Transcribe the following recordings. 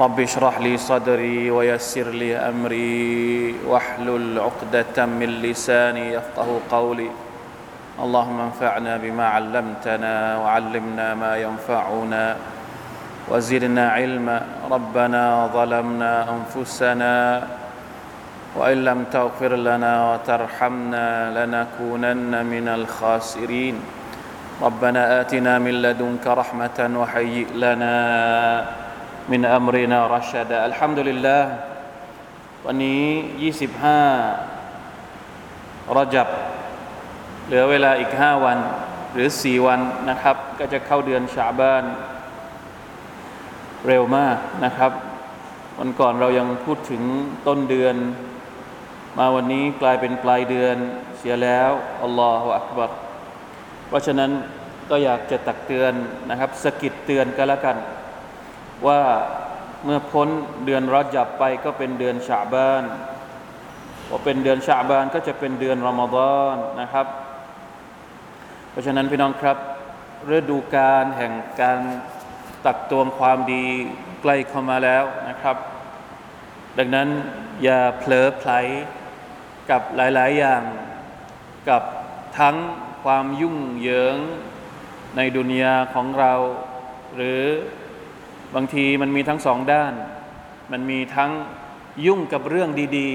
رب اشرح لي صدري ويسر لي أمري واحلل عقدة من لساني يفقه قولي. اللهم انفعنا بما علمتنا وعلمنا ما ينفعنا وزدنا علما. ربنا ظلمنا أنفسنا وإن لم تغفر لنا وترحمنا لنكونن من الخاسرين. ربنا آتنا من لدنك رحمة وهيئ لنا มินอัมรีนารัชดาอัลฮัมดุลิลลาห์วันนี้ 25รอจับ เหลือเวลาอีก 5 วัน หรือ 4 วันนะครับ ก็จะเข้าเดือนชาบาน เร็วมากนะครับ วันก่อนเรายังพูดถึงต้นเดือน มาวันนี้กลายเป็นปลายเดือนเสียแล้วอัลลอฮฺอักบัรเพราะฉะนั้นก็อยากจะตักเตือนนะครับสกิดเตือนกันแล้วกัน ว่าเมื่อพ้นเดือนรอจับไปก็เป็นเดือนชาบานพอเป็นเดือนชาบานก็จะเป็นเดือนรอมฎอนนะครับ เพราะฉะนั้นพี่น้องครับฤดูการแห่งการตักตวงความดีใกล้เข้ามาแล้วนะครับ ดังนั้นอย่าเผลอไผลกับหลาย ๆ อย่างกับทั้งความยุ่งเหยิงในดุนยาของเรา หรือ บางทีมันมีทั้งสองด้าน มันมีทั้งยุ่งกับเรื่องดี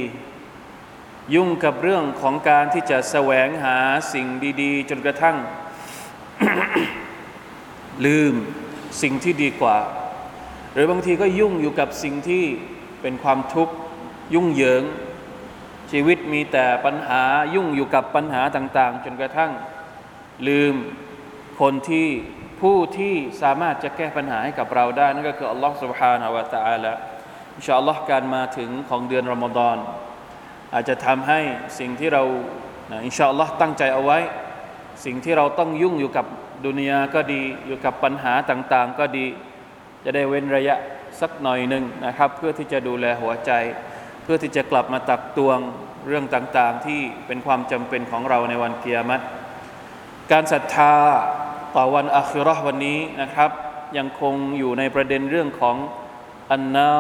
ๆ ยุ่งกับเรื่องของการที่จะแสวงหาสิ่งดีๆ จนกระทั่ง ลืมสิ่งที่ดีกว่า หรือบางทีก็ยุ่งอยู่กับสิ่งที่เป็นความทุกข์ยุ่งเหยิง ชีวิตมีแต่ปัญหายุ่งอยู่กับปัญหาต่าง ๆ จนกระทั่ง ลืมคนที่ ผู้ที่สามารถจะแก้ปัญหาให้กับเราได้ นั่นก็คืออัลลอฮฺ سبحانه และ تعالى อินชาอัลลอฮ์การมาถึงของเดือนรอมฎอน อาจจะทำให้สิ่งที่เราอินชาอัลลอฮ์ตั้งใจเอาไว้ สิ่งที่เราต้องยุ่งอยู่กับดุนยาก็ดีอยู่กับปัญหาต่าง ๆ ก็ดี จะได้เว้นระยะสักหน่อยหนึ่งนะครับ เพื่อที่จะดูแลหัวใจ เพื่อที่จะกลับมาตักตวงเรื่องต่าง ๆ ที่เป็นความจำเป็นของเราในวันเกียรติการศรัทธา ต่อวันอัคราวันนี้นะครับ ยังคงอยู่ในประเด็นเรื่องของอันนา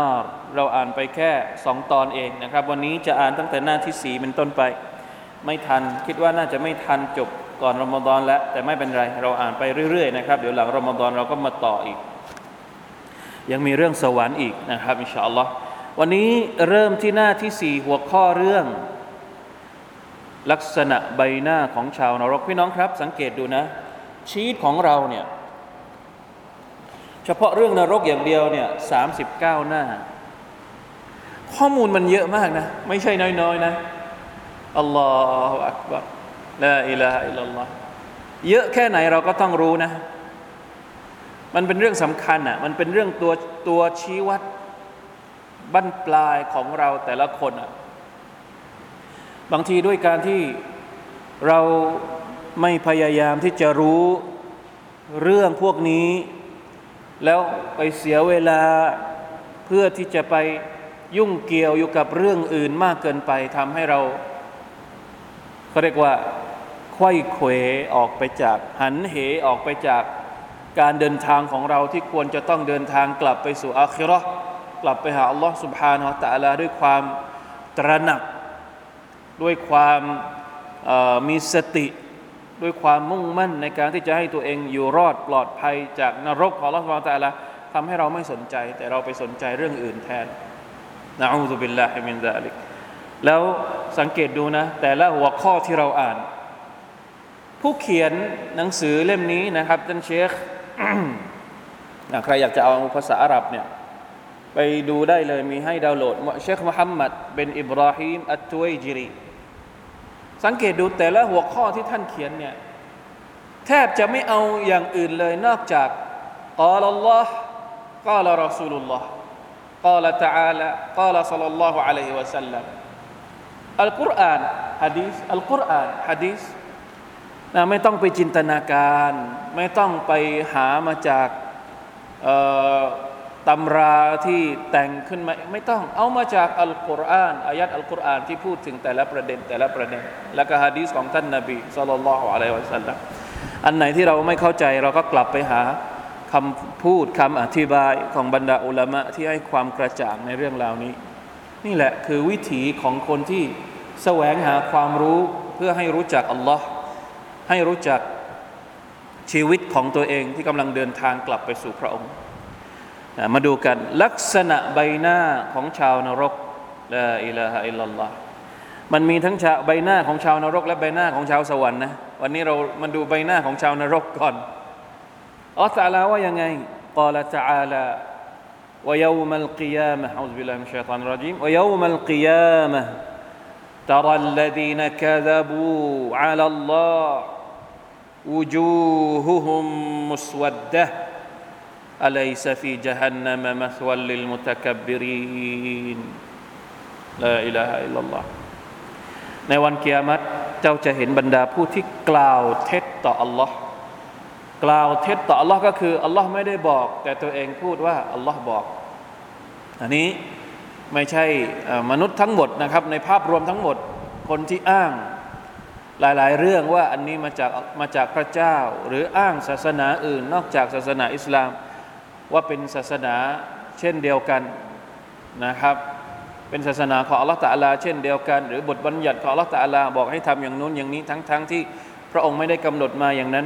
เราอ่านไปแค่สองตอนเองนะครับ วันนี้จะอ่านตั้งแต่หน้าที่สีเป็นต้นไป ไม่ทันคิดว่าน่าจะไม่ทันจบก่อนรอมฎอนแล้ว แต่ไม่เป็นไร เราอ่านไปเรื่อยๆนะครับ เดี๋ยวหลังรอมฎอนเราก็มาต่ออีก ยังมีเรื่องสวรรค์อีกนะครับอินชาอัลลอฮ์วันนี้เริ่มที่หน้าที่สี่หัวข้อเรื่องลักษณะใบหน้าของชาวนรกพี่น้องครับ สังเกตดูนะ ชีตของเราเนี่ยเฉพาะเรื่องนรกอย่างเดียวเนี่ยสามสิบเก้าหน้า ข้อมูลมันเยอะมากนะ ไม่ใช่น้อยๆนะอัลลอฮฺอักบัรละอิลาฮอิลลัลอฮเยอะแค่ไหนเราก็ต้องรู้นะ มันเป็นเรื่องสำคัญอะมันเป็นเรื่องตัวตัวชี้วัดบั้นปลายของเราแต่ละคนอะบางทีด้วยการที่เรา ไม่พยายามที่จะรู้เรื่องพวกนี้ แล้วไปเสียเวลาเพื่อที่จะไปยุ่งเกี่ยวอยู่กับเรื่องอื่นมากเกินไปทำให้เราเขาเรียกว่าควยเขวออกไปจากหันเหออกไปจากการเดินทางของเราที่ควรจะต้องเดินทางกลับไปสู่อาคิรอกลับไปหาอัลลอฮ์สุบฮานะตะลาด้วยความตระหนัก ด้วยความมีสติ ด้วยความมุ่งมั่นในการที่จะให้ตัวเองอยู่รอดปลอดภัยจากนรกของลอสมาตาละทำให้เราไม่สนใจ แต่เราไปสนใจเรื่องอื่นแทนنعوذ بالله من ذلك แล้วสังเกตดูนะ แต่ละหัวข้อที่เราอ่าน ผู้เขียนหนังสือเล่มนี้นะครับท่านเชคใครอยากจะเอาภาษาอาหรับเนี่ยไปดูได้เลยมีให้ดาวน์โหลดเชคมุฮัมมัดบินอิบราฮิมอัตตุยจิรี สังเกตดูแต่ละหัวข้อที่ท่านเขียนเนี่ยแทบจะไม่เอาอย่างอื่นเลยนอกจากกาลลอฮ์กาลรอซูลุลลอฮ์ قال تعالى قال صلى الله عليه وسلم อัลกุรอานฮะดีสอัลกุรอานฮะดีสนะไม่ต้องไปจินตนาการ ไม่ต้องไปหามาจาก ตำราที่แต่งขึ้นมาไม่ต้องเอามาจากอัลกุรอานอายัดอัลกุรอานที่พูดถึงแต่ละประเด็นแต่ละประเด็น แล้วก็ฮะดีสของท่านนาบีสุลต่านละอะลัยฮิวะสัลลัมอันไหนที่เราไม่เข้าใจเราก็กลับไปหาคำพูดคำอธิบายของบรรดาอุลามะที่ให้ความกระจ่างในเรื่องราวนี้ นี่แหละคือวิถีของคนที่แสวงหาความรู้เพื่อให้รู้จักอัลลอฮ์ให้รู้จักชีวิตของตัวเองที่กำลังเดินทางกลับไปสู่พระองค์ มาดูกันลักษณะใบหน้าของชาวนรกลาอิลาฮะอิลลัลลอฮ์มันมีทั้งชาใบหน้าของชาวนรก และใบหน้าของชาวสวรรค์นะวันนี้เรามาดูใบหน้าของชาวนรกก่อนอัลลอฮฺตะลาว่ายังไงกล่าวตะอาลา ويوم القيامة أعوذ بالله من الشيطان الرجيم ويوم القيامة ترى الذين كذبوا على الله وجوههم مسودة أليس في جهنم مثوى للمتكبرين لا إله إلا الله ในวันกิยามัตเจ้าจะเห็นบรรดาผู้ที่กล่าวเท็จต่อ Allah กล่าวเท็จต่อ Allah ก็คือ Allah ไม่ได้บอก แต่ตัวเองพูดว่า Allah บอก อันนี้ไม่ใช่มนุษย์ทั้งหมดนะครับ ในภาพรวมทั้งหมด คนที่อ้างหลาย ๆ เรื่องว่าอันนี้มาจากมาจากพระเจ้า หรืออ้างศาสนาอื่น นอกจากศาสนาอิสลาม ว่าเป็นศาสนาเช่นเดียวกันนะครับ เป็นศาสนาของอัลลอฮฺตะลาเช่นเดียวกัน หรือบทบัญญัติของอัลลอฮฺตะลาบอกให้ทำอย่างนู้นอย่างนี้ทั้งๆทที่พระองค์ไม่ได้กำหนดมาอย่างนั้น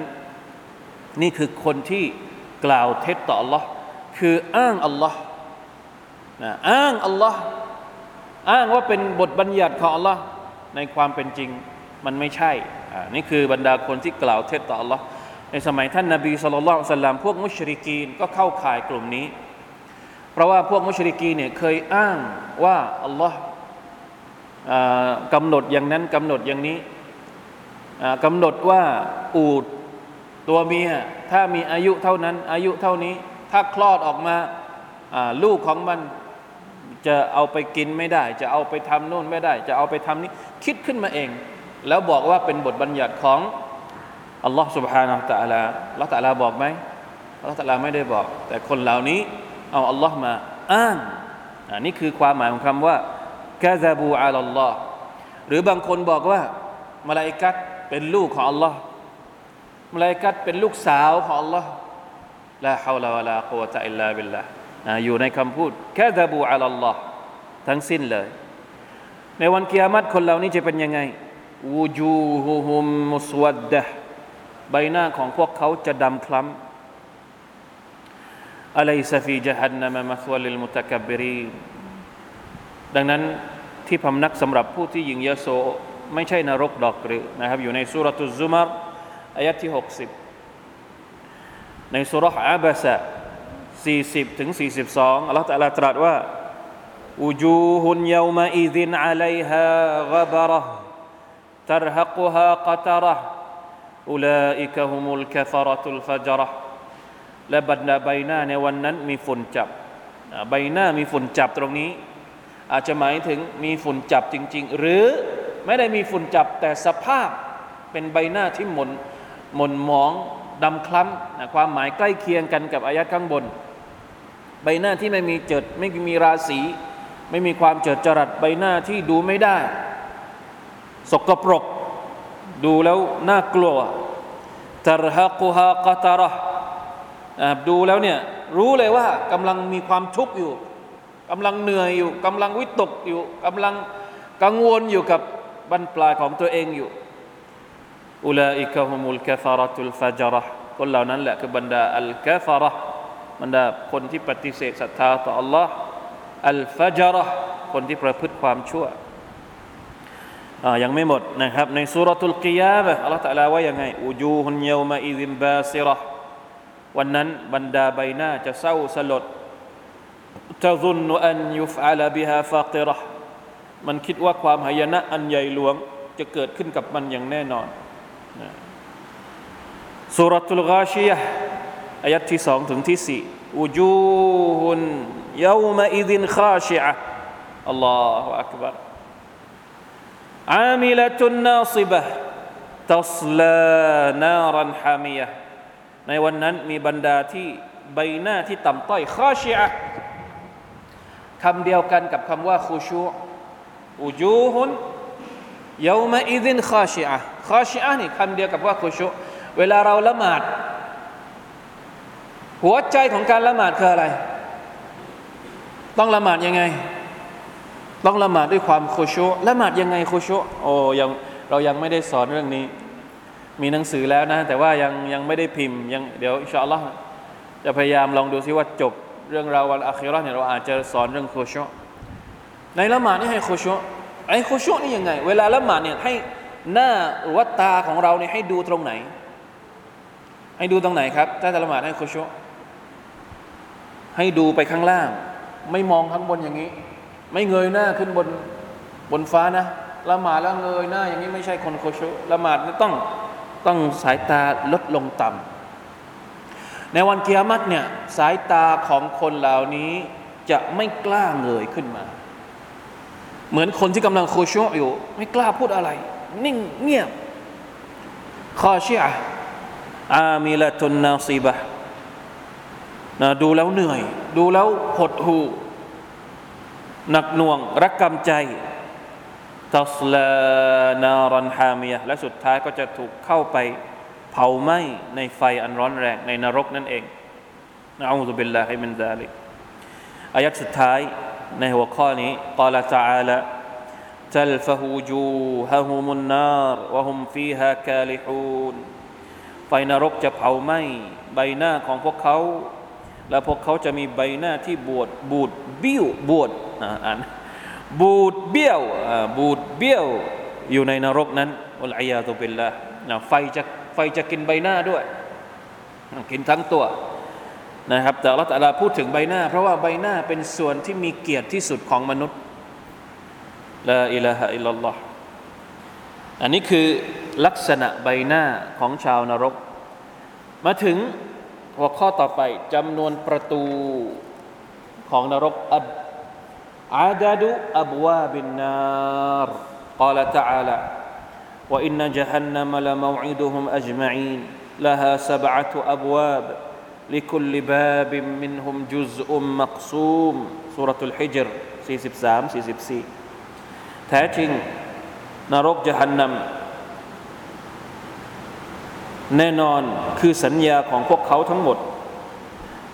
นี่คือคนที่กล่าวเท็จต่ออัลลอฮ์คืออ้างอัลลอฮ์นะอ้างอัลลอฮ์อ้างว่าเป็นบทบัญญัติของอัลลอฮ์ในความเป็นจริงมันไม่ใช่อ่านี่คือบรรดาคนที่กล่าวเท็จต่ออัลลอฮ์ ในสมัยท่านนาบีสุลต่านสัลลัมพวกมุชริกีนก็เข้าข่ายกลุ่มนี้ เพราะว่าพวกมุชริกีนเนี่ยเคยอ้างว่าอัลลอฮ์กำหนดอย่างนั้นกำหนดอย่างนี้กำหนดว่าอูดตัวเมียถ้ามีอายุเท่านั้น อายุเท่านี้ ถ้าคลอดออกมาลูกของมันจะเอาไปกินไม่ได้ จะเอาไปทำโน่นไม่ได้ จะเอาไปทำนี้คิดขึ้นมาเอง แล้วบอกว่าเป็นบทบัญญัติของ อัลลอฮ์ سبحانه และ تعالى อัลลอฮ์ تعالى บอกไหมอัลลอฮ์ تعالى ไม่ได้บอก แต่คนเหล่านี้เอาอัลลอฮ์มาอ้างอันนี้คือความหมายของคำว่ากาซาบูอัลลอฮ์หรือบางคนบอกว่ามาลาอิกัดเป็นลูกของอัลลอฮ์มาลาอิกัดเป็นลูกสาวของอัลลอฮ์ลาฮาวลาวะลากุวะตะอิลลาบิลลาอยู่ในคำพูดแค่ดบูอัลลอฮ์ทั้งสิ้นเลย ในวันกิยามัตคนเหล่านี้จะเป็นยังไงวูจูฮุฮุมมุสวัดดะ ใบหน้าของพวกเขาจะดำคล้ำอะไรซฟีจฮันนามะมัสวลิลมุตะกับบิรีดังนั้นที่พำนักสำหรับผู้ที่ยิงยโสไม่ใช่นรกดอกหรือนะครับอยู่ในสุรตุซุมารอายะที่60ในสุรษอาบะซะ40ถึง42อัลลอฮฺตะลาตรัสว่า وجوه يومئذ عليها غبرة ترهقها قترة อุลาอิกะฮุมุลกะฟารตุลฟาจระและบรรดาใบหน้าในวันนั้นมีฝุ่นจับ ใบหน้ามีฝุ่นจับตรงนี้ อาจจะหมายถึงมีฝุ่นจับจริง ๆ หรือไม่ได้มีฝุ่นจับแต่สภาพเป็นใบหน้าที่หม่นหม่นหมองดำคล้ำนะความหมายใกล้เคียงกันกับอายะข้างบน ใบหน้าที่ไม่มีเจิดไม่มีราศี ไม่มีความเจิดจรัสใบหน้าที่ดูไม่ได้ สกปรก ดูแล้วน่ากลัวตรฮกุฮากตาระดูแล้วเนี่ยรู้เลยว่ากำลังมีความทุกข์อยู่กำลังเหนื่อยอยู่กำลังวิตกอยู่กำลังกังวลอยู่กับบรรปลายของตัวเองอยู่อุลาอิกะฮุมุลกะฟาระตุลฟาจาระคนเหล่านั้นแหละคือบรรดาอัลกะฟาระบรรดาคนที่ปฏิเสธศรัทธาต่อ Allah อัลฟาจาระคนที่ประพฤติความชั่ว ยังไม่หมดนะครับในสุรทูลกิยามะอัลลอฮฺตะลาว่ายังไงอูจูฮุนเยวมาอิซิมบาซิระวันนั้นบรรดาใบหน้าจะเศร้าสลดจะซุนอันยุฟอาลาบิฮาฟาติระมันคิดว่าความหายนะอันใหญ่หลวงจะเกิดขึ้นกับมันอย่างแน่นอนสุรทูลกาชียะอายัดที่สองถึงที่สี่อุจูฮุนยวมาอิดินข้าชิอะอัลลอฮฺอักบาร อามิลตุนนาซิบะตัสลานารันฮามียะในวันนั้นมีบรรดาที่ใบหน้าที่ต่ำต้อยข้าชีอะคำเดียวกันกับคำว่าคูชูอุจูฮุนยามาอิดินข้าชีอะข้าชีอะนี่คำเดียวกับว่าคูชูเวลาเราละหมาด หัวใจของการละหมาดคืออะไร ต้องละหมาดยังไง ต้องละหมาดด้วยความโคชุละหมาดยังไงโคชุโอ้ยังเรายังไม่ได้สอนเรื่องนี้ มีหนังสือแล้วนะ แต่ว่ายังยังไม่ได้พิมพ์ยังเดี๋ยวอินชาอัลลอฮ์จะพยายามลองดูซิว่าจบ เรื่องราววันอัคราเนี่ยเราอาจจะสอนเรื่องโคชุในละหมาดนี่ให้โคชุไอ้โคชุนี่ยังไง เวลาละหมาดเนี่ยให้หน้าหรือว่าตาของเราเนี่ยให้ดูตรงไหน ให้ดูตรงไหนครับถ้าจะละหมาดให้โคชุให้ดูไปข้างล่าง ไม่มองข้างบนอย่างนี้ ไม่เงยหน้าขึ้นบนบนฟ้านะละหมาดแล้วเงยหน้า อย่างนี้ไม่ใช่คนโคชุละหมาดต้องต้องสายตาลดลงต่ำในวันเกียรติเนี่ยสายตาของคนเหล่านี้จะไม่กล้าเงยขึ้นมา เหมือนคนที่กำลังโคชุอยู่ ไม่กล้าพูดอะไร นิ่งเงียบคอชีอะعاملة ناصبة นะดูแล้วเหนื่อย ดูแล้วหดหู หนักหน่วงรักกำใจตัสลานารันฮามียและสุดท้ายก็จะถูกเข้าไปเผาไหม้ในไฟอันร้อนแรงในนรกนั่นเองนะอูซุบิลลาฮิมินซาลิกอายัดสุดท้ายในหัวข้อนี้กล่าว تعالى تلفه وجوههم النار وهم فيها كالحون ไฟนรกจะเผาไหม้ใบหน้าของพวกเขา และพวกเขาจะมีใบหน้าที่บวดบูดบิ้วบวด อ่านบูดเบี้ยวบูดเบี้ยวอยู่ในนรกนั้นอัลอยาตุบิลละไฟจะไฟจะกินใบหน้าด้วย กินทั้งตัวนะครับ แต่ละแต่ละพูดถึงใบหน้า เพราะว่าใบหน้าเป็นส่วนที่มีเกียรติที่สุดของมนุษย์ละอิลาฮะอิลลัลลอฮ์อันนี้คือลักษณะใบหน้าของชาวนรก มาถึงหัวข้อต่อไปจำนวนประตูของนรกอัด عدد أبواب النار قال تعالى وإن جهنم لموعدهم أجمعين لها سبعة أبواب لكل باب منهم جزء مقسوم سورة الحجر 43 44แท้จริงนรกจหันนำแน่นอนคือสัญญาของพวกเขาทั้งหมด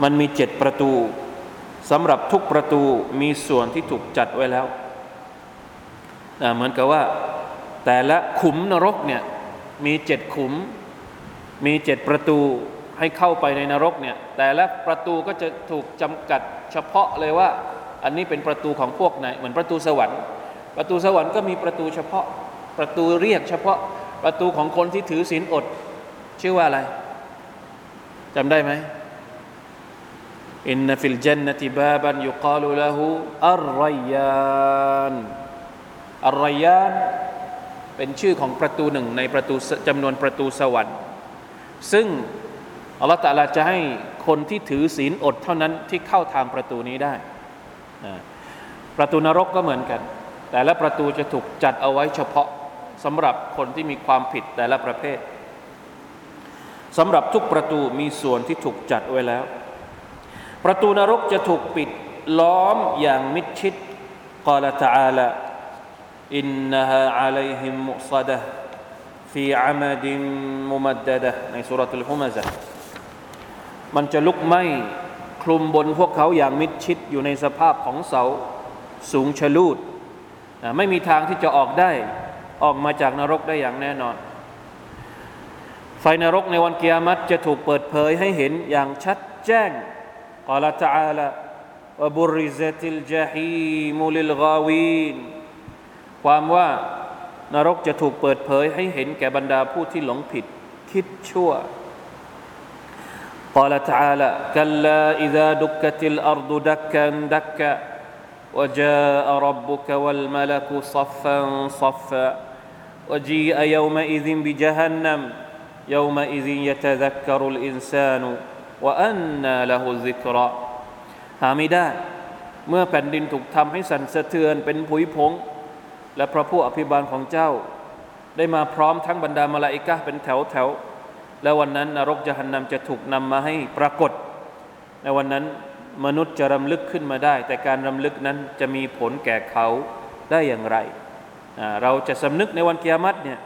มันมีเจ็ดประตู สำหรับทุกประตูมีส่วนที่ถูกจัดไว้แล้วเหมือนกับว่า แต่ละขุมนรกเนี่ยมีเจ็ดขุม มีเจ็ดประตูให้เข้าไปในนรกเนี่ยแต่ละประตูก็จะถูกจำกัดเฉพาะเลยว่า อันนี้เป็นประตูของพวกไหนเหมือนประตูสวรรค์ ประตูสวรรค์ก็มีประตูเฉพาะประตูเรียกเฉพาะประตูของคนที่ถือศีลอด ชื่อว่าอะไรจำได้ไหม อินนฟิลจันนติบาบันยุกาลุละหูอัลรยานอัลรยานเป็นชื่อของประตูหนึ่งในประตูจำนวนประตูสวรรค์ ซึ่งอัลลอฮฺตะลาจะให้คนที่ถือศีลอดเท่านั้นที่เข้าทางประตูนี้ได้ ประตูนรกก็เหมือนกัน แต่ละประตูจะถูกจัดเอาไว้เฉพาะสำหรับคนที่มีความผิดแต่ละประเภทสำหรับทุกประตูมีส่วนที่ถูกจัดไว้แล้ว ประตูนรกจะถูกปิดล้อมอย่างมิดชิดกล่าว تعالى إنها عليهم مؤصدة في عمد ممددة ในสุรทูลฮุมะซะมันจะลุกไหม้คลุมบนพวกเขาอย่างมิดชิดอยู่ในสภาพของเสาสูงชะลูด ไม่มีทางที่จะออกได้ออกมาจากนรกได้อย่างแน่นอน ไฟนรกในวันกิยามัตจะถูกเปิดเผยให้เห็นอย่างชัดแจ้ง قال تعالى وبرزت الجحيم للغاوين ความว่านรกจะถูกเปิดเผยให้เห็นแก่บรรดาผู้ที่หลงผิดคิดชั่ว قال تعالى كلا إذا دكت الأرض دكا دكا وجاء ربك والملك صفا صفا وجيء يومئذ بجهنم يومئذ يتذكر الإنسان ว่าอันนาละหุซิกรอหาไม่ได้ เมื่อแผ่นดินถูกทำให้สั่นสะเทือนเป็นผุยผง และพระผู้อภิบาลของเจ้า ได้มาพร้อมทั้งบรรดามาลาอิกะเป็นแถวแถวและวันนั้นนรกจะหันนำจะถูกนำมาให้ปรากฏ ในวันนั้นมนุษย์จะรำลึกขึ้นมาได้ แต่การรำลึกนั้นจะมีผลแก่เขาได้อย่างไร เราจะสำนึกในวันกิยามัตเนี่ย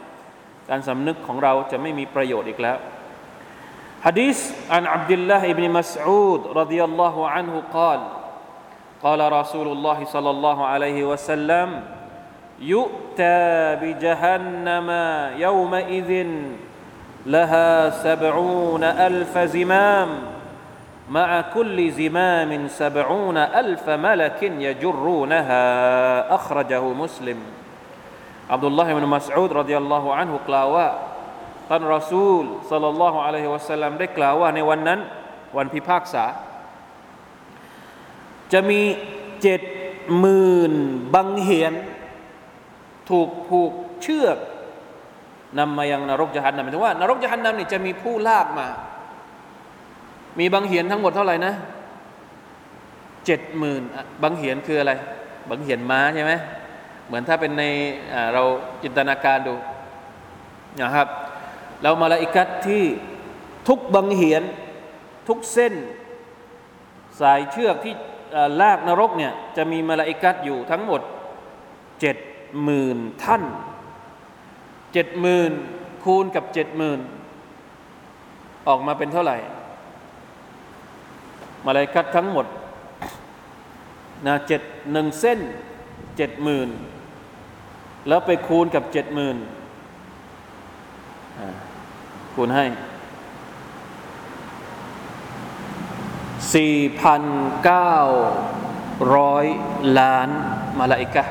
การสำนึกของเราจะไม่มีประโยชน์อีกแล้ว حديث عن عبد الله بن مسعود رضي الله عنه قال قال رسول الله صلى الله عليه وسلم يؤتى بجهنم يومئذ لها سبعون ألف زمام مع كل زمام سبعون ألف ملك يجرونها. أخرجه مسلم. عبد الله بن مسعود رضي الله عنه قال ท่านรอซูลสัลลัลลอฮุอะลัยฮิวะสัลลัมได้กล่าวว่าในวันนั้น วันพิพากษา จะมีเจ็ดหมื่นบังเหียน ถูกผูกเชือกนำมายังนรกจหันนำหมายถึงว่านรกจหันนำนี่จะมีผู้ลากมา มีบังเหียนทั้งหมดเท่าไหร่นะเจ็ดหมื่นบังเหียนคืออะไร บังเหียนม้าใช่ไหมเหมือนถ้าเป็นในเราจินตนาการดูนะครับ แล้วมาลาอิกัดที่ทุกบังเหียนทุกเส้น สายเชือกที่ลากนรกเนี่ยจะมีมาลาอิกัดอยู่ทั้งหมดเจ็ดหมื่นท่านเจ็ดหมื่นคูณกับเจ็ดหมื่นออกมาเป็นเท่าไหร่ มาลาอิกัดทั้งหมดนะเจ็ดหนึ่งเส้นเจ็ดหมื่นแล้วไปคูณกับเจ็ดหมื่น คูณให้สี่พันเก้าร้อยล้านมาลาอิกะ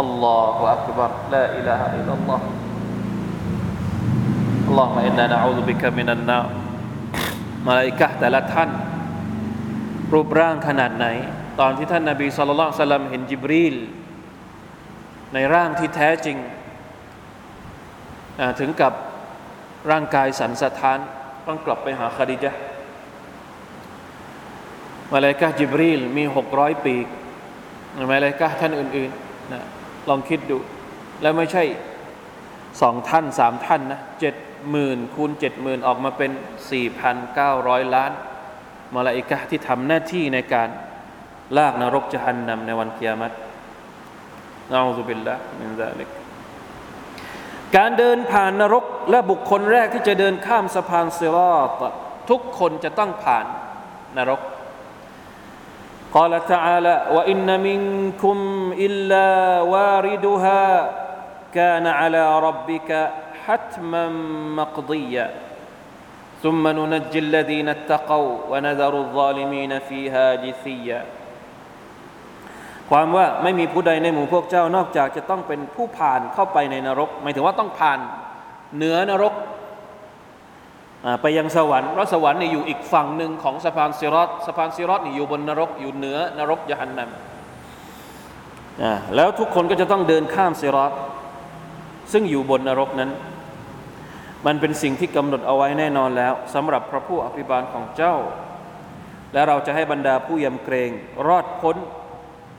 อัลลอฮฺอักบารลาอิลาฮะอิลลัลลอฮฺ اللهم إنا نعوذ بك من النار มาลาอิกะแต่ละท่าน รูปร่างขนาดไหน ตอนที่ท่านนาบีสุลต่านสัลลัมเห็นจิบรีล ในร่างที่แท้จริง ถึงกับ ร่างกายสันสะท้าน ต้องกลับไปหาคดีจ์มาเลกาจิบรีลมีหกร้อยปีมาเลกาท่านอื่นๆนะลองคิดดู แล้วไม่ใช่สองท่านสามท่านนะเจ็ดหมื่นคูณเจ็ดหมื่นออกมาเป็นสี่พันเก้าร้อยล้านมาลาอิกะที่ทำหน้าที่ในการลากนรกจะหันนำในวันกิยามัตนะอูซุบิลละมินซาลิก การเดินผ่านนรกและบุคคลแรกที่จะเดินข้ามสะพานซิรอตทุกคนจะต้องผ่านนรก قال تعالى وإن منكم إلا واردها كان على ربك حتما مقضيا ثم ننجي الذين اتقوا ونذر الظالمين فيها جثيا ความว่าไม่มีผู้ใดในหมู่พวกเจ้านอกจากจะต้องเป็นผู้ผ่านเข้าไปในนรก หมายถึงว่าต้องผ่านเหนือนรกไปยังสวรรค์เพราะสวรรค์นี่อยู่อีกฝั่งหนึ่งของสะพานซิรอตสะพานซิรอตนี่อยู่บนนรกอยู่เหนือนรกยะหันนัมแล้วทุกคนก็จะต้องเดินข้ามซิรอตซึ่งอยู่บนนรกนั้น มันเป็นสิ่งที่กำหนดเอาไว้แน่นอนแล้วสำหรับพระผู้อภิบาลของเจ้า และเราจะให้บรรดาผู้ยำเกรง รอดพ้น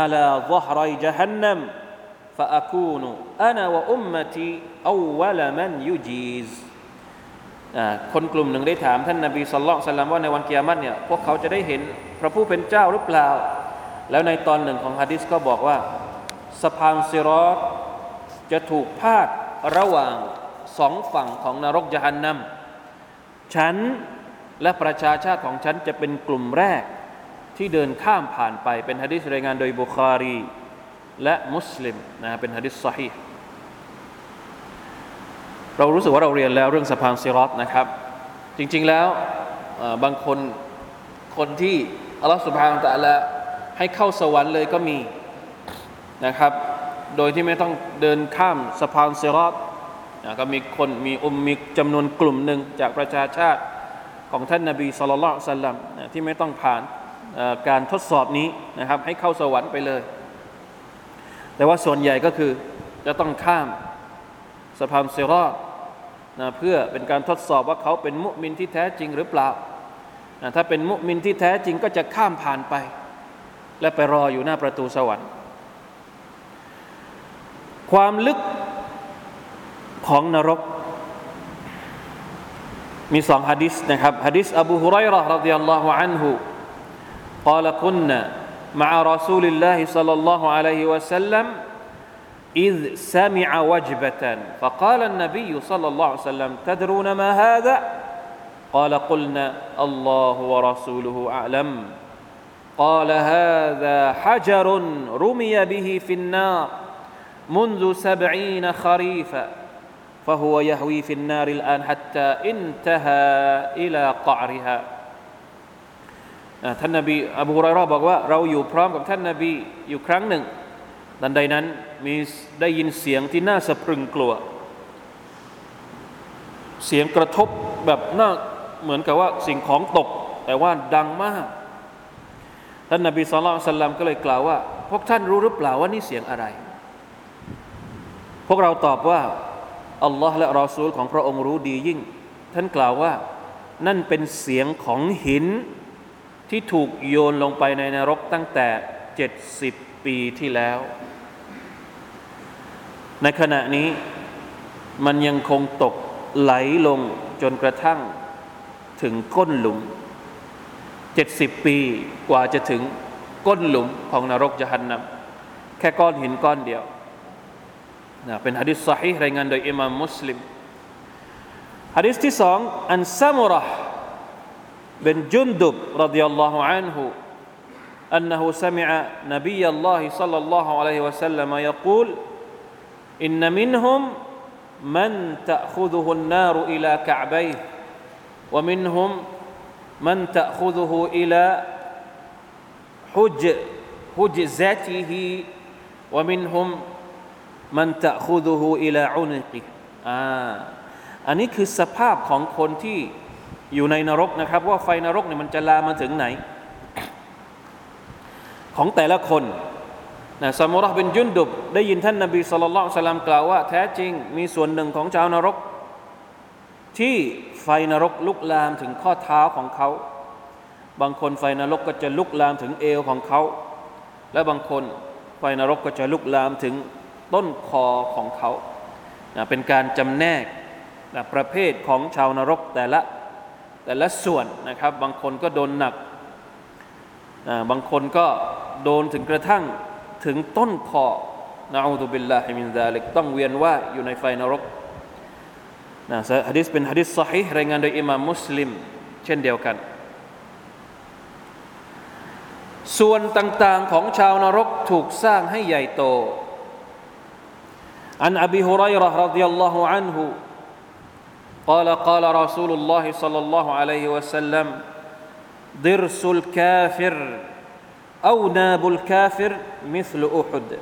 على าซฮรอยจฮันนัมฟะอาคูนอานะวะอุมมคนกลุ่มหนึ่งได้ถามท่านนาบีสุลต่านว่าในวันกิยามัตเนี่ยพวกเขาจะได้เห็นพระผู้เป็นเจ้าหรือเปล่า แล้วในตอนหนึ่งของฮะดิษก็บอกว่าสะพานซิรอตจะถูกพาดระหว่างสองฝั่งของนรกยะฮันนัมฉันและประชาชาติของฉันจะเป็นกลุ่มแรก ที่เดินข้ามผ่านไป เป็นฮะดิษรายงานโดยบุคารี และมุสลิมนะเป็นฮะดิษซอฮีเรารู้สึกว่าเราเรียนแล้วเรื่องสะพานซิรอตนะครับ จริง ๆแล้วบางคนคนที่อัลลอฮฺสุบฮานตะละให้เข้าสวรรค์เลยก็มีนะครับ โดยที่ไม่ต้องเดินข้ามสะพานเซรอตนะก็มีคนมีอุมมีจำนวนกลุ่มหนึ่งจากประชาชาติของท่านนาบีสุลต่านสัลลัมที่ไม่ต้องผ่าน การทดสอบนี้นะครับ ให้เข้าสวรรค์ไปเลย แต่ว่าส่วนใหญ่ก็คือจะต้องข้ามสะพานเซรอตนะเพื่อเป็นการทดสอบว่าเขาเป็นมุมินที่แท้จริงหรือเปล่านะถ้าเป็นมุมินที่แท้จริงก็จะข้ามผ่านไป และไปรออยู่หน้าประตูสวรรค์ ความลึกของนรก มีสองฮะดิษนะครับฮะดิษอบูฮุไรร์รดิยัลลอฮุอันฮุ قال كنا مع رسول الله صلى الله عليه وسلم إذ سمع وجبة. فقال النبي صلى الله عليه وسلم تدرون ما هذا؟ قال قلنا الله ورسوله أعلم. قال هذا حجر رمي به في النار منذ سبعين خريفا فهو يهوي في النار الآن حتى انتهى إلى قعرها. ท่านนบีอบูฮุไรรอบอกว่าเราอยู่พร้อมกับท่านนบีอยู่ครั้งหนึ่งดันใดนั้นมีได้ยินเสียงที่น่าสะพรึงกลัว เสียงกระทบแบบน่าเหมือนกับว่าสิ่งของตก แต่ว่าดังมาก ท่านนบีสุลต่านสัลลัมก็เลยกล่าวว่า พวกท่านรู้หรือเปล่าว่านี่เสียงอะไร พวกเราตอบว่าอัลลอฮ์และรอซูลของพระองค์รู้ดียิ่ง ท่านกล่าวว่า นั่นเป็นเสียงของหิน ที่ถูกโยนลงไปในนรกตั้งแต่เจ็ดสิบปีที่แล้ว ในขณะนี้มันยังคงตกไหลลงจนกระทั่งถึงก้นหลุมเจ็ดสิบปีกว่าจะถึงก้นหลุมของนรกจะหันนำแค่ก้อนหินก้อนเดียวนะเป็นฮะดิษสฮีรายงานโดยอิมามมุสลิมฮะดิษที่สองอันซามุระ بن جندب رضي الله عنه أنه سمع نبي الله صلى الله عليه وسلم يقول إن منهم من تأخذه النار إلى كعبيه ومنهم من تأخذه إلى حج حجزته ومنهم من تأخذه إلى عنقه อ่าอันนี้คือสภาพของคนที่ อยู่ในนรกนะครับ ว่าไฟนรกเนี่ยมันจะลามาถึงไหน ของแต่ละคนนะสมุรห์เป็นยุนดุบได้ยินท่านนบีสุลต่านสลามกล่าวว่าแท้จริงมีส่วนหนึ่งของชาวนรก ที่ไฟนรกลุกลามถึงข้อเท้าของเขา บางคนไฟนรกก็จะลุกลามถึงเอวของเขา และบางคนไฟนรกก็จะลุกลามถึงต้นคอของเขานะเป็นการจำแนกนะประเภทของชาวนรกแต่ละ แต่ละส่วนนะครับ บางคนก็โดนหนัก บางคนก็โดนถึงกระทั่งถึงต้นคอنعوذ بالله من ذلك ต้องเวียนว่ายอยู่ในไฟนรกนะฮะดิษเป็นฮะดิษ صحيح รายงานโดยอิมามมุสลิม เช่นเดียวกัน ส่วนต่างๆของชาวนรกถูกสร้างให้ใหญ่โต عن أبي هريرة رضي الله عنه قال قال رسول الله صلى الله عليه وسلم ضرس الكافر أو ناب الكافر مثل أحد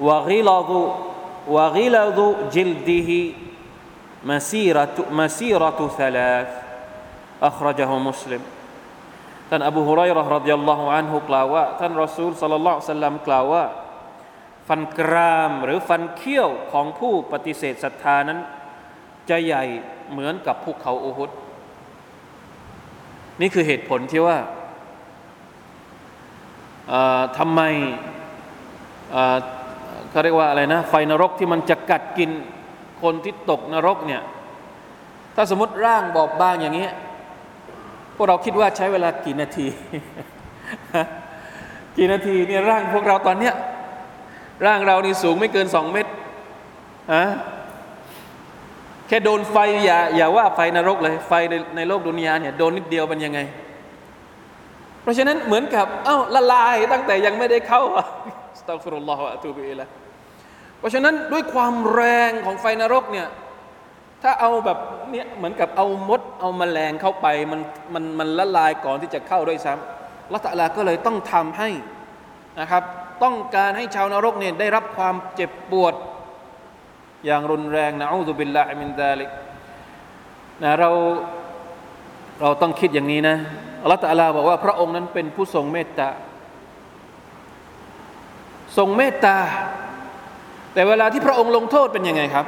وغلظ وغلظ جلده مسيرة مسيرة ثلاث أخرجه مسلم ท่านอบูฮุไรร์รดิยัลลอฮุอันฮุกล่าวว่าท่านรอซูลสัลลัลลอฮุซัลลัมกล่าวว่า ฟันกรามหรือฟันเขี้ยวของผู้ปฏิเสธศรัทธานั้น จะใหญ่เหมือนกับภูเขาอูฮุดนี่คือเหตุผลที่ว่าทำไมเขาเรียกว่าอะไรนะ ไฟนรกที่มันจะกัดกินคนที่ตกนรกเนี่ย ถ้าสมมติร่างบอบบางอย่างนี้ พวกเราคิดว่าใช้เวลากี่นาที กี่นาทีเนี่ยร่างพวกเราตอนเนี้ยร่างเรานี่สูงไม่เกินสองเมตรอะ ค่โดนไฟอย่าอย่าว่าไฟนรกเลยไฟในในโลกดุนยาเนี่ยโดนนิดเดียวเป็นยังไง เพราะฉะนั้นเหมือนกับ เอ้าละลายตั้งแต่ยังไม่ได้เข้าสตัฟรุลลอฮฺอะตูบิอิละเพราะฉะนั้นด้วยความแรงของไฟนรกเนี่ยถ้าเอาแบบเนี่ยเหมือนกับเอามดเอามแมลงเข้าไปมันมันมันละลายก่อนที่จะเข้าด้วยซ้الله تعالى ก็เลยต้องทำให้นะครับ ต้องการให้ชาวนรกเนี่ยได้รับความเจ็บปวด อย่างรุนแรงنعوذ بالله من ذلك นะเราเราต้องคิดอย่างนี้นะالله تعالى บอกว่าพระองค์นั้นเป็นผู้ทรงเมตตาทรงเมตตา แต่เวลาที่พระองค์ลงโทษเป็นยังไงครับ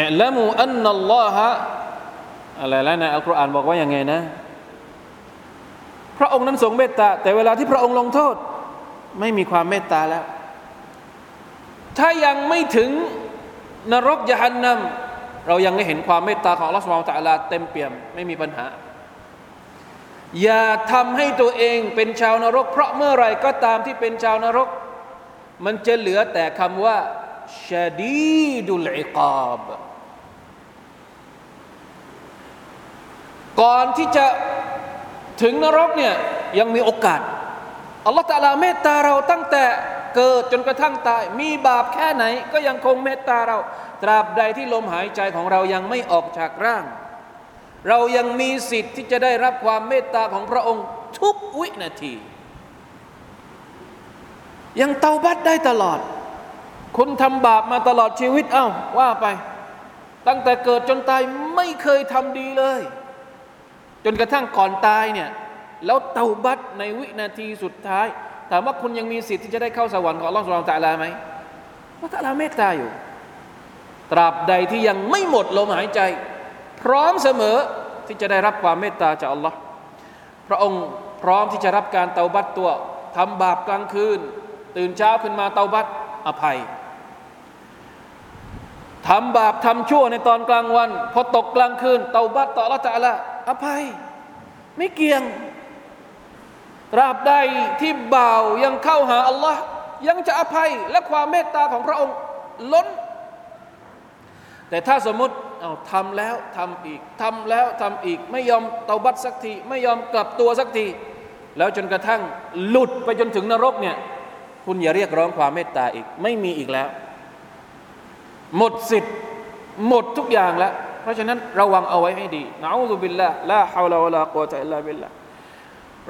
اعلموا أن اللهอะไรแล้วนะอัลกุรอานบอกว่าอย่างไงนะ พระองค์นั้นทรงเมตตา แต่เวลาที่พระองค์ลงโทษ ไม่มีความเมตตาแล้ว ถ้ายังไม่ถึงนรกยะฮันนัมเรายังได้เห็นความเมตตาของอัลลอฮฺสุบไบร์ตะลาเต็มเปี่ยมไม่มีปัญหา อย่าทำให้ตัวเองเป็นชาวนรก เพราะเมื่อไรก็ตามที่เป็นชาวนรก มันจะเหลือแต่คำว่าชาดีดุลอิกาบก่อนที่จะถึงนรกเนี่ยยังมีโอกาสอัลลอฮฺตะลาเมตตาเราตั้งแต่ เกิดจนกระทั่งตาย มีบาปแค่ไหน ก็ยังคงเมตตาเรา ตราบใดที่ลมหายใจของเรายังไม่ออกจากร่าง เรายังมีสิทธิ์ที่จะได้รับความเมตตาของพระองค์ทุกวินาที ยังเตาบัตได้ตลอด คุณทำบาปมาตลอดชีวิตเอ้าว่าไป ตั้งแต่เกิดจนตายไม่เคยทำดีเลย จนกระทั่งก่อนตายเนี่ยแล้วเตาบัตในวินาทีสุดท้าย ถามว่าคุณยังมีสิทธิ์ที่จะได้เข้าสวรรค์ของอัลลอฮฺสุลตานตะลาไหมว่าตะลาเมตตาอยู่ ตราบใดที่ยังไม่หมดลมหายใจ พร้อมเสมอที่จะได้รับความเมตตาจากอัลลอฮ์พระองค์พร้อมที่จะรับการเตาบัตตัวทำบาปกลางคืน ตื่นเช้าขึ้นมาเตาบัตอภัยทำบาปทำชั่วในตอนกลางวัน พอตกกลางคืน เตาบัตต่อละตะละอภัย ไม่เกี่ยง ตราบใดที่บ่าวยังเข้าหาอัลลอฮ์ยังจะอภัยและความเมตตาของพระองค์ล้น แต่ถ้าสมมติเอาทำแล้วทำอีกทำแล้วทำอีก ไม่ยอมเตาบัตสักที ไม่ยอมกลับตัวสักที แล้วจนกระทั่งหลุดไปจนถึงนรกเนี่ยคุณอย่าเรียกร้องความเมตตาอีก ไม่มีอีกแล้ว หมดสิทธิ์หมดทุกอย่างแล้ว เพราะฉะนั้นระวังเอาไว้ให้ดีنعوذ بالله لا حول ولا قوة إلا بالله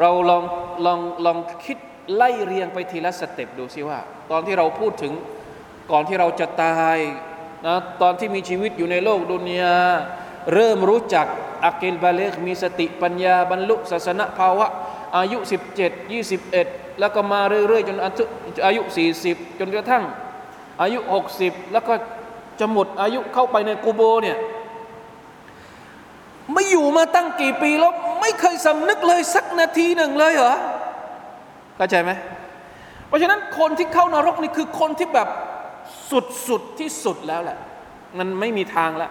เราลองลองลองคิดไล่เรียงไปทีละ step ดูสิว่า ตอนที่เราพูดถึงก่อนที่เราจะตายนะตอนที่มีชีวิตอยู่ในโลกดุนยาเริ่มรู้จักอักิลบาเลกมีสติปัญญาบรรลุศาสนภาวะ อายุ 17 21 แล้วก็มาเรื่อยๆ จนอายุ 40 จนกระทั่งอายุ 60 แล้วก็จะหมดอายุเข้าไปในกูโบเนี่ย ไม่อยู่มาตั้งกี่ปีแล้ว ไม่เคยสำนึกเลยสักนาทีหนึ่งเลยเหรอเข้าใจไหมเพราะฉะนั้นคนที่เข้านรกนี่คือคนที่แบบสุดสุดที่สุดแล้วแหละ มันไม่มีทางละ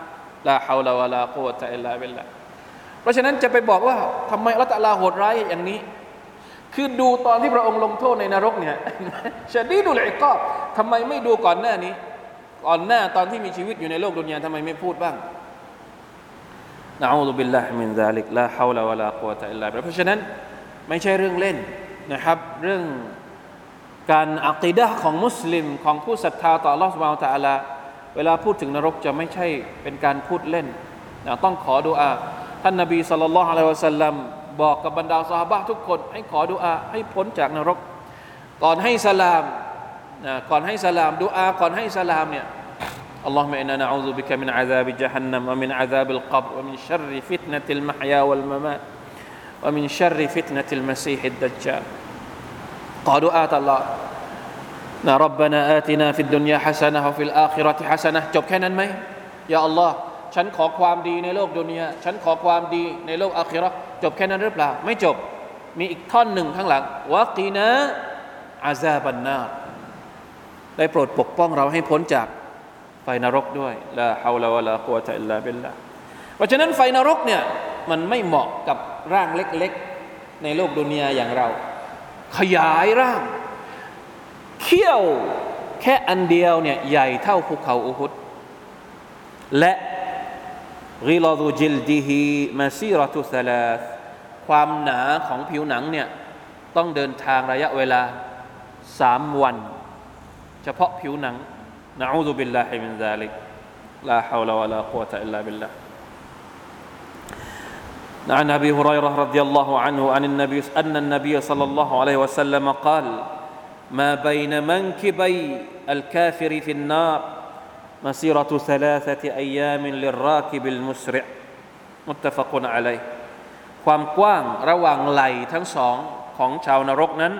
لا حول ولا قوة إلا بالله เพราะฉะนั้นจะไปบอกว่าทำไมอัลลอฮฺลาโหดร้ายอย่างนี้ คือดูตอนที่พระองค์ลงโทษในนรกเนี่ยشديد เลยก็ทำไมไม่ดูก่อนหน้านี้ ก่อนหน้าตอนที่มีชีวิตอยู่ในโลกดุนยาทำไมไม่พูดบ้าง นะอูซุบิลลาฮิมินซาลิกลาฮาวลาวะลากุวะตะอิลลาบิลเพราะฉะนั้นไม่ใช่เรื่องเล่นนะครับ เรื่องการอักีดะของมุสลิมของผู้ศรัทธาต่อ Allah سبحانه และ تعالى เวลาพูดถึงนรกจะไม่ใช่เป็นการพูดเล่นนะต้องขอดุอาท่านนบีสัลลัลลอฮุอะลัยฮิวะสัลลัมบอกกับบรรดาสหายทุกคน ให้ขอดุอาให้พ้นจากนรก ก่อนให้สลามนะก่อนให้สลามดุอาก่อนให้สลามเนี่ย اللهم إنا نعوذ بك من عذاب جهنم ومن عذاب القبر ومن شر فتنة المحيا والممات ومن شر فتنة المسيح الدجال قالوا آت الله نا ربنا آتنا في الدنيا حسنة وفي الآخرة حسنة จบแค่นั้นไหมยาอัลลอฮ์ฉันขอความดีในโลกดุนยาฉันขอความดีในโลกอาคิเราะห์จบแค่นั้นหรือเปล่า ไม่จบ มีอีกท่อนหนึ่งข้างหลังวะกีนะอาซาบันนาได้โปรดปกป้องเราให้พ้นจาก ไฟนรกด้วยلا حول ولا قوة إلا باللهเพราะฉะนั้นไฟนรกเนี่ยมันไม่เหมาะกับร่างเล็กๆ ในโลกดุนยาอย่างเรา ขยายร่าง เขี้ยวแค่อันเดียวเนี่ยใหญ่เท่าภูเขาอุฮุดและริลาดูจิลดิฮีมาซีรตุสลาความหนาของผิวหนังเนี่ยต้องเดินทางระยะเวลาสามวัน เฉพาะผิวหนัง نعوذ بالله من ذلك لا حول ولا قوة إلا بالله عن ابي هريره رضي الله عنه عن النبي ان النبي صلى الله عليه وسلم قال ما بين منكبي الكافر في النار مسيرة ثلاثة أيام للراكب المسرع متفق عليه ความกว้างระหว่างไหลทั้งสองของชาวนรกนั้น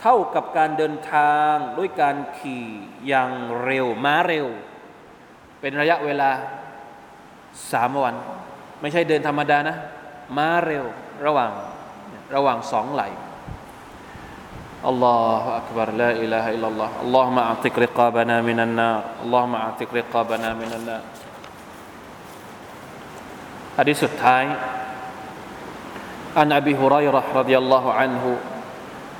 เท่ากับการเดินทางด้วยการขี่อย่างเร็วม้าเร็ว เป็นระยะเวลาสามวัน ไม่ใช่เดินธรรมดานะ ม้าเร็วระหว่างระหว่างสองไหล الله أكبر لا إله إلا الله اللهم أعتق رقابنا من النار اللهم أعتق رقابنا من النار ฮะดีสุดท้าย عن أبي هريرة رضي الله عنه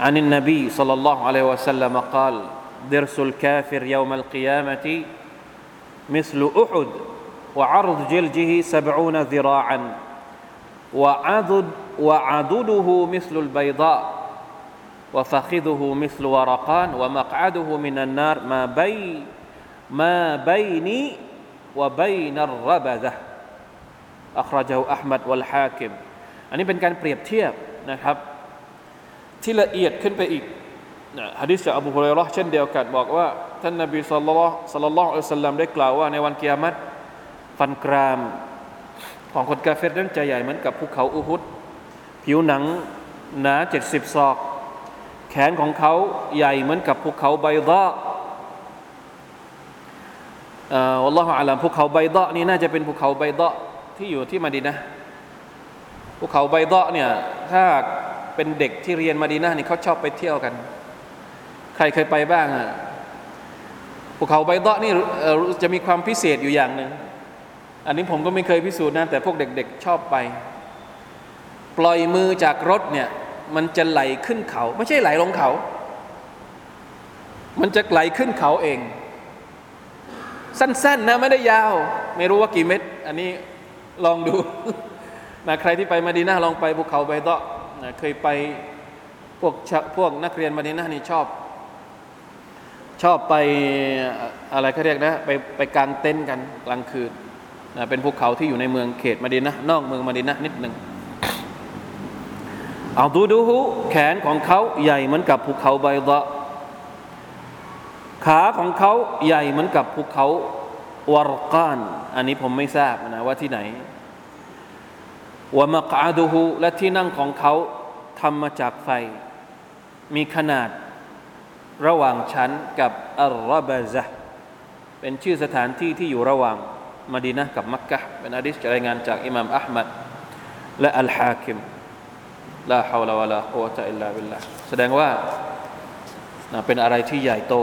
عن النبي صلى الله عليه وسلم قال درس الكافر يوم القيامة مثل أحد وعرض جلده سبعون ذراعا وعضد وعضده مثل البيضاء وفخذه مثل ورقان ومقعده من النار ما بين ما بيني وبين الربذة أخرجه أحمد والحاكم อันนี้เป็นการเปรียบเทียบนะครับ ที่ละเอียดขึ้นไปอีกฮะดิษจากอบูฮุเรย์รอเช่นเดียวกันบอกว่า ท่านนบีสัลลัลลอฮุสัลลัลลอฮุอะลัยฮิสลลัมได้กล่าวว่าในวันกิยามัตฟันกราม ของคนกาเฟรนั้นจะใหญ่เหมือนกับภูเขาอุฮุดผิวหนังหนาเจ็ดสิบศอก แขนของเขาใหญ่เหมือนกับภูเขาใบดะอัลลอฮฺอาลามภูเขาใบดะนี่น่าจะเป็นภูเขาใบดะที่อยู่ที่มาดีนะภูเขาใบดะเนี่ยถ้า เป็นเด็กที่เรียนมาดีนะนี่เขาชอบไปเที่ยวกัน ใครเคยไปบ้างอะภูเขาใบดะนี่จะมีความพิเศษอยู่อย่างหนึ่งอันนี้ผมก็ไม่เคยพิสูจน์นะแต่พวกเด็กๆชอบไป ปล่อยมือจากรถเนี่ยมันจะไหลขึ้นเขา ไม่ใช่ไหลลงเขา มันจะไหลขึ้นเขาเอง สั้นๆนะไม่ได้ยาว ไม่รู้ว่ากี่เม็ด อันนี้ลองดูนะใครที่ไปมาดีนาลองไปภูเขาใบเตาะ นะเคยไปพวกพวกนักเรียนมาดีนานี่ชอบ ชอบไปอะไรเขาเรียกนะไปไปกางเต็นท์กันกลางคืนนะเป็นภูเขาที่อยู่ในเมืองเขตมาดีนะนอกเมืองมาดีนะนิดหนึ่งเอาดูดูหูแขนของเขาใหญ่เหมือนกับภูเขาใบเตาะขาของเขาใหญ่เหมือนกับภูเขาวารกาน อันนี้ผมไม่ทราบนะว่าที่ไหน วามกอาดูฮูและที่นั่งของเขาทำมาจากไฟ มีขนาดระหว่างชั้นกับอัลรบะซะเป็นชื่อสถานที่ที่อยู่ระหว่างมดีนะกับมักกะเป็นอะดิษรายงานจากอิหม่ามอัลมัดและอัลฮาคิมลาฮาวลาวะลากุวะตะอิลลาบิลลาแสดงว่าเป็นอะไรที่ใหญ่โต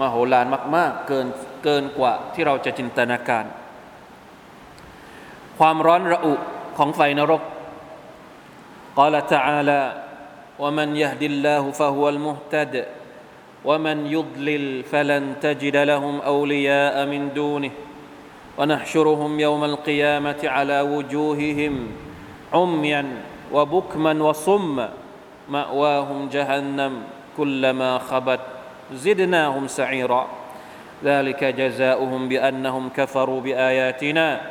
มโหฬารมาก ๆ เกินเกินกว่าที่เราจะจินตนาการ ความร้อนระอุ ของไฟนรก قال تعالى ومن يهد الله فهو المهتد ومن يضلل فلن تجد لهم أولياء من دونه ونحشرهم يوم القيامة على وجوههم عميا وبكما وصما مأواهم جهنم كلما خبت زدناهم سعيرا ذلك جزاؤهم بأنهم كفروا بآياتنا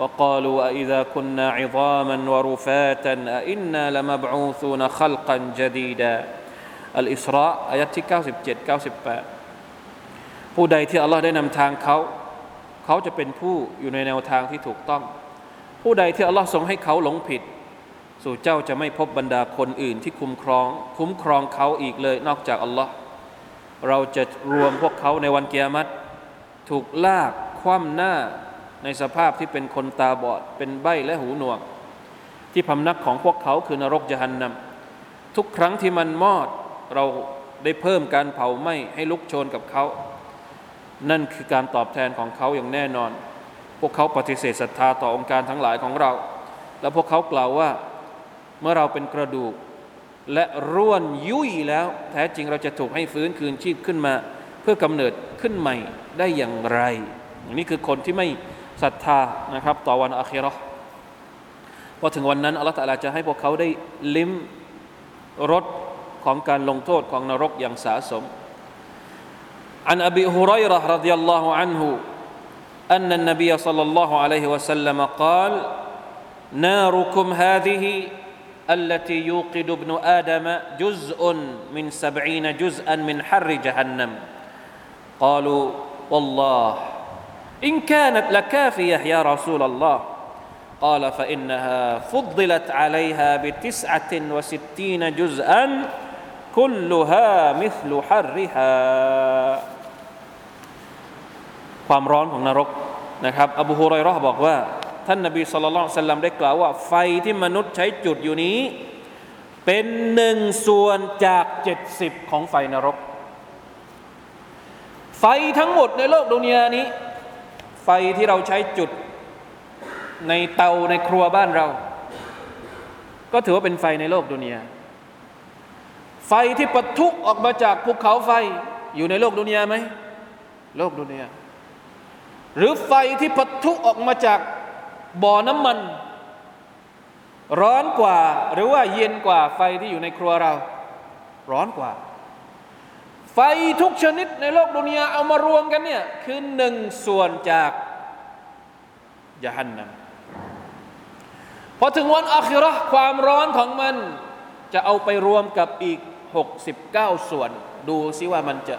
وقالوا أإذا كنا عظاما ورفاتا أئنا لمبعوثون خلقا جديدا الإسراء อายะที่97 98 ผู้ใดที่อัลลอฮ์ได้นำทางเขา เขาจะเป็นผู้อยู่ในแนวทางที่ถูกต้อง ผู้ใดที่อัลลอฮ์ทรงให้เขาหลงผิด สู่เจ้าจะไม่พบบรรดาคนอื่นที่คุ้มครอง คุ้มครองเขาอีกเลย นอกจากอัลลอฮ์เราจะรวมพวกเขาในวันเกียรติถูกลากคว่ำหน้า ในสภาพที่เป็นคนตาบอด เป็นใบ้และหูหนวก ที่พำนักของพวกเขาคือนรกยหันนำทุกครั้งที่มันมอดเราได้เพิ่มการเผาไหม้ให้ลุกโชนกับเขา นั่นคือการตอบแทนของเขาอย่างแน่นอน พวกเขาปฏิเสธศรัทธาต่อองค์การทั้งหลายของเรา แล้วพวกเขากล่าวว่าเมื่อเราเป็นกระดูก และร่วนยุ่ยแล้ว แท้จริงเราจะถูกให้ฟื้นคืนชีพขึ้นมา เพื่อกำเนิดขึ้นใหม่ได้อย่างไร นี่คือคนที่ไม่ ศรัทธานะครับต่อวันอาคิรอพอถึงวันนั้นอัลลอฮฺตะลาจะให้พวกเขาได้ลิ้มรสของการลงโทษของนรกอย่างสาสม عن أبي هريرة رضي الله عنه أن النبي صلى الله عليه وسلم قال ناركم هذه التي يوقد ابن آدم جزء من سبعين جزءا من حر جهنم قالوا والله إن كانت لكافية يا رسول الله قال فإنها فضلت عليها بتسعة وستين جزءا كلها مثل حرها ความร้อนของนรกนะครับอบูฮุไรเราะห์บอกว่า ท่านนบีสุลต่านสัลลัมได้กล่าวว่า ไฟที่มนุษย์ใช้จุดอยู่นี้ เป็นหนึ่งส่วนจากเจ็ดสิบของไฟนรก ไฟทั้งหมดในโลกดุนยานี้ ไฟที่เราใช้จุดในเตาในครัวบ้านเรา ก็ถือว่าเป็นไฟในโลกดุนยาไฟที่ปะทุออกมาจากภูเขาไฟอยู่ในโลกดุนยาไหมโลกดุนยาหรือไฟที่ปะทุออกมาจากบ่อน้ำมัน ร้อนกว่า หรือว่าเย็นกว่าไฟที่อยู่ในครัวเรา ร้อนกว่า ไฟทุกชนิดในโลกดุนยาเอามารวมกันเนี่ยคือหนึ่งส่วนจากجهنم พอถึงวันอาคิเราะห์ความร้อนของมัน จะเอาไปรวมกับอีก 69 ส่วน ดูซิว่ามันจะ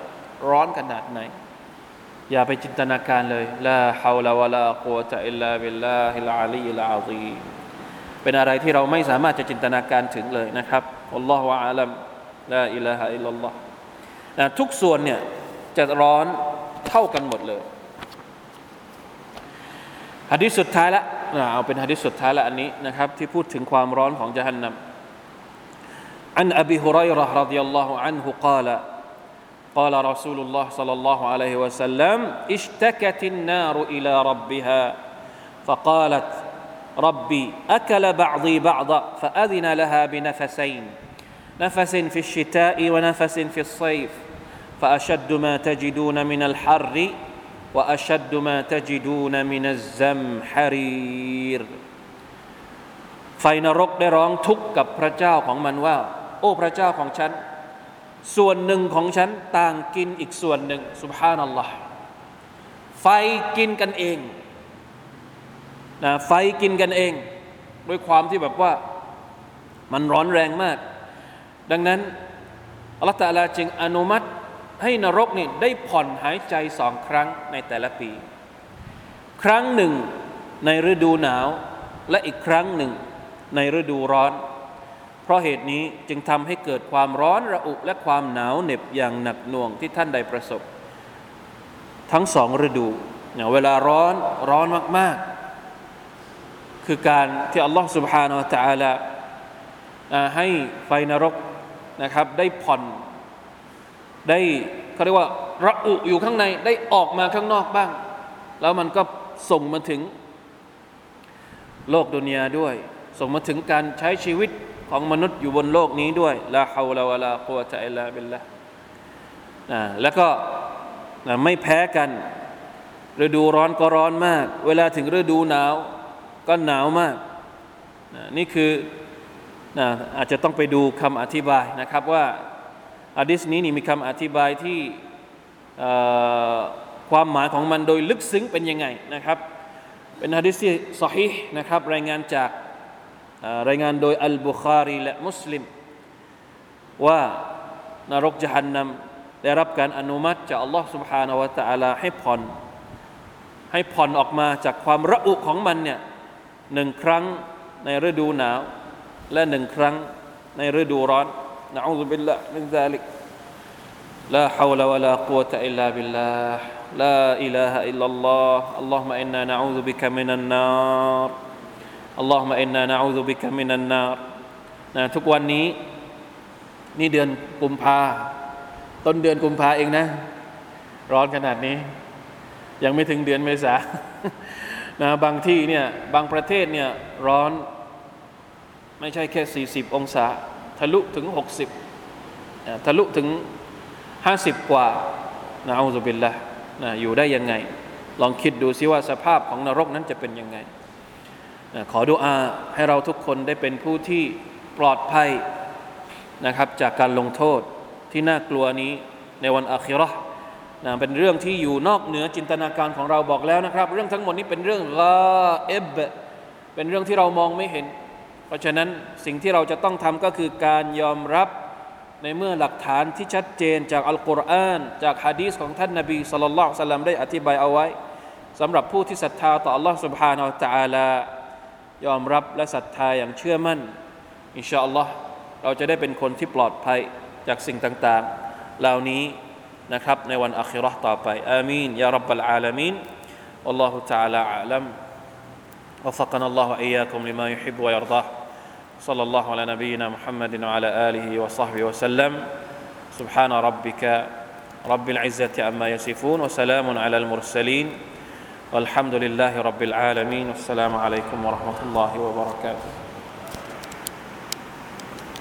ร้อนขนาดไหน อย่าไปจินตนาการเลยلا حول ولا قوة إلا بالله العلي العظيم เป็นอะไรที่เราไม่สามารถจะจินตนาการถึงเลยนะครับالله وأعلم لا إله إلا الله นะทุกส่วนเนี่ยจะร้อนเท่ากันหมดเลยฮะดิษสุดท้ายละเอาเป็นฮะดิษสุดท้ายละอันนี้นะครับที่พูดถึงความร้อนของจฮันนัม عن ابي هريره رضي الله عنه قال قال رسول الله صلى الله عليه وسلم اشتكت النار الى ربها فقالت ربي اكل بعضي بعضا فاذن لها بنفسين نفس في الشتاء ونفس في الصيف فاشد ما تجدون من الحر واشد ما تجدون من الزمحرير ไฟนรกได้ร้องทุกข์กับพระเจ้าของมันว่า โอ้พระเจ้าของฉัน ส่วนหนึ่งของฉันต่างกินอีกส่วนหนึ่งสุบฮานัลลอฮ์ไฟกินกันเองนะไฟกินกันเอง ด้วยความที่แบบว่ามันร้อนแรงมาก ดังนั้นอัลลอฮฺตะลาจึงอนุมัติ ให้นรกนี่ได้ผ่อนหายใจสองครั้งในแต่ละปี ครั้งหนึ่งในฤดูหนาว และอีกครั้งหนึ่งในฤดูร้อน เพราะเหตุนี้จึงทำให้เกิดความร้อนระอุและความหนาวเหน็บอย่างหนักหน่วงที่ท่านได้ประสบ ทั้งสองฤดูเนี่ยเวลาร้อนร้อนมาก ๆ คือการที่อัลลอฮฺ سبحانه และ تعالى ให้ไฟนรกนะครับ ได้ผ่อน ได้เขาเรียกว่าระอุอยู่ข้างในได้ออกมาข้างนอกบ้าง แล้วมันก็ส่งมาถึง โลกดุนยาด้วย ส่งมาถึงการใช้ชีวิตของมนุษย์อยู่บนโลกนี้ด้วยลาฮาวลาวะลากุวะตะอิลลาบิลละนะแล้วก็นะไม่แพ้กัน ฤดูร้อนก็ร้อนมาก เวลาถึงฤดูหนาวก็หนาวมากนะนี่คือนะอาจจะต้องไปดูคำอธิบายนะครับว่า อะดิษนี้นี่มีคำอธิบายที่ความหมายของมันโดยลึกซึ้งเป็นยังไงนะครับ เป็นฮะดิษที่สฮีนะครับรายงานจากรายงานโดยอัลบุคารีและมุสลิม ว่านรกจหันนำได้รับการอนุมัติจากอัลลอฮ์ سبحانه และ تعالى ให้ผ่อนให้ผ่อนออกมาจากความระอุของมันเนี่ยหนึ่งครั้งในฤดูหนาว และหนึ่งครั้งในฤดูร้อน نعوذ ซุบิลละมินซาลิกลาฮาวลาวะลากุวตะอิลลาบิลลาห์ลาอิลาฮะอิลลัลลอฮ์อัลลอฮุมะอินนานะอูซุบิกะมินันนารอัลลอฮุมะอินนานะอูซุบิกะมินันนารนะทุกวันนี้ นี่เดือนกุมภาต้นเดือนกุมภาเองนะ ร้อนขนาดนี้ ยังไม่ถึงเดือนเมษานะบางที่เนี่ยบางประเทศเนี่ยร้อนไม่ใช่แค่ 40 องศา ทะลุถึง 60 ทะลุถึง 50 กว่านะอูซุบิลละนะอยู่ได้ยังไง ลองคิดดูซิว่าสภาพของนรกนั้นจะเป็นยังไงนะขอดุอาให้เราทุกคนได้เป็นผู้ที่ปลอดภัยนะครับจากการลงโทษที่น่ากลัวนี้ในวันอาคิราะห์นะเป็นเรื่องที่อยู่นอกเหนือจินตนาการของเราบอกแล้วนะครับ เรื่องทั้งหมดนี้เป็นเรื่องกาเอบเป็นเรื่องที่เรามองไม่เห็น เพราะฉะนั้นสิ่งที่เราจะต้องทำก็คือการยอมรับในเมื่อหลักฐานที่ชัดเจนจากอัลกุรอานจากฮะดีษของท่านนบีสุลต่านสัลลัมได้อธิบายเอาไว้สำหรับผู้ที่ศรัทธาต่อ Allah سبحانه และ تعالى ยอมรับและศรัทธาอย่างเชื่อมั่นอินชาอัลลอฮ์เราจะได้เป็นคนที่ปลอดภัยจากสิ่งต่างๆ เหล่านี้นะครับในวันอัคราต่อไปอามีนยารับบลอาลามีน والله تعالى أعلم وفقنا الله وإياكم لما يحب ويرضاه صلى الله على نبينا محمد وعلى آله وصحبه وسلم. سبحان ربك رب العزة عما يصفون وسلام على المرسلين. والحمد لله رب العالمين. والسلام عليكم ورحمة الله وبركاته.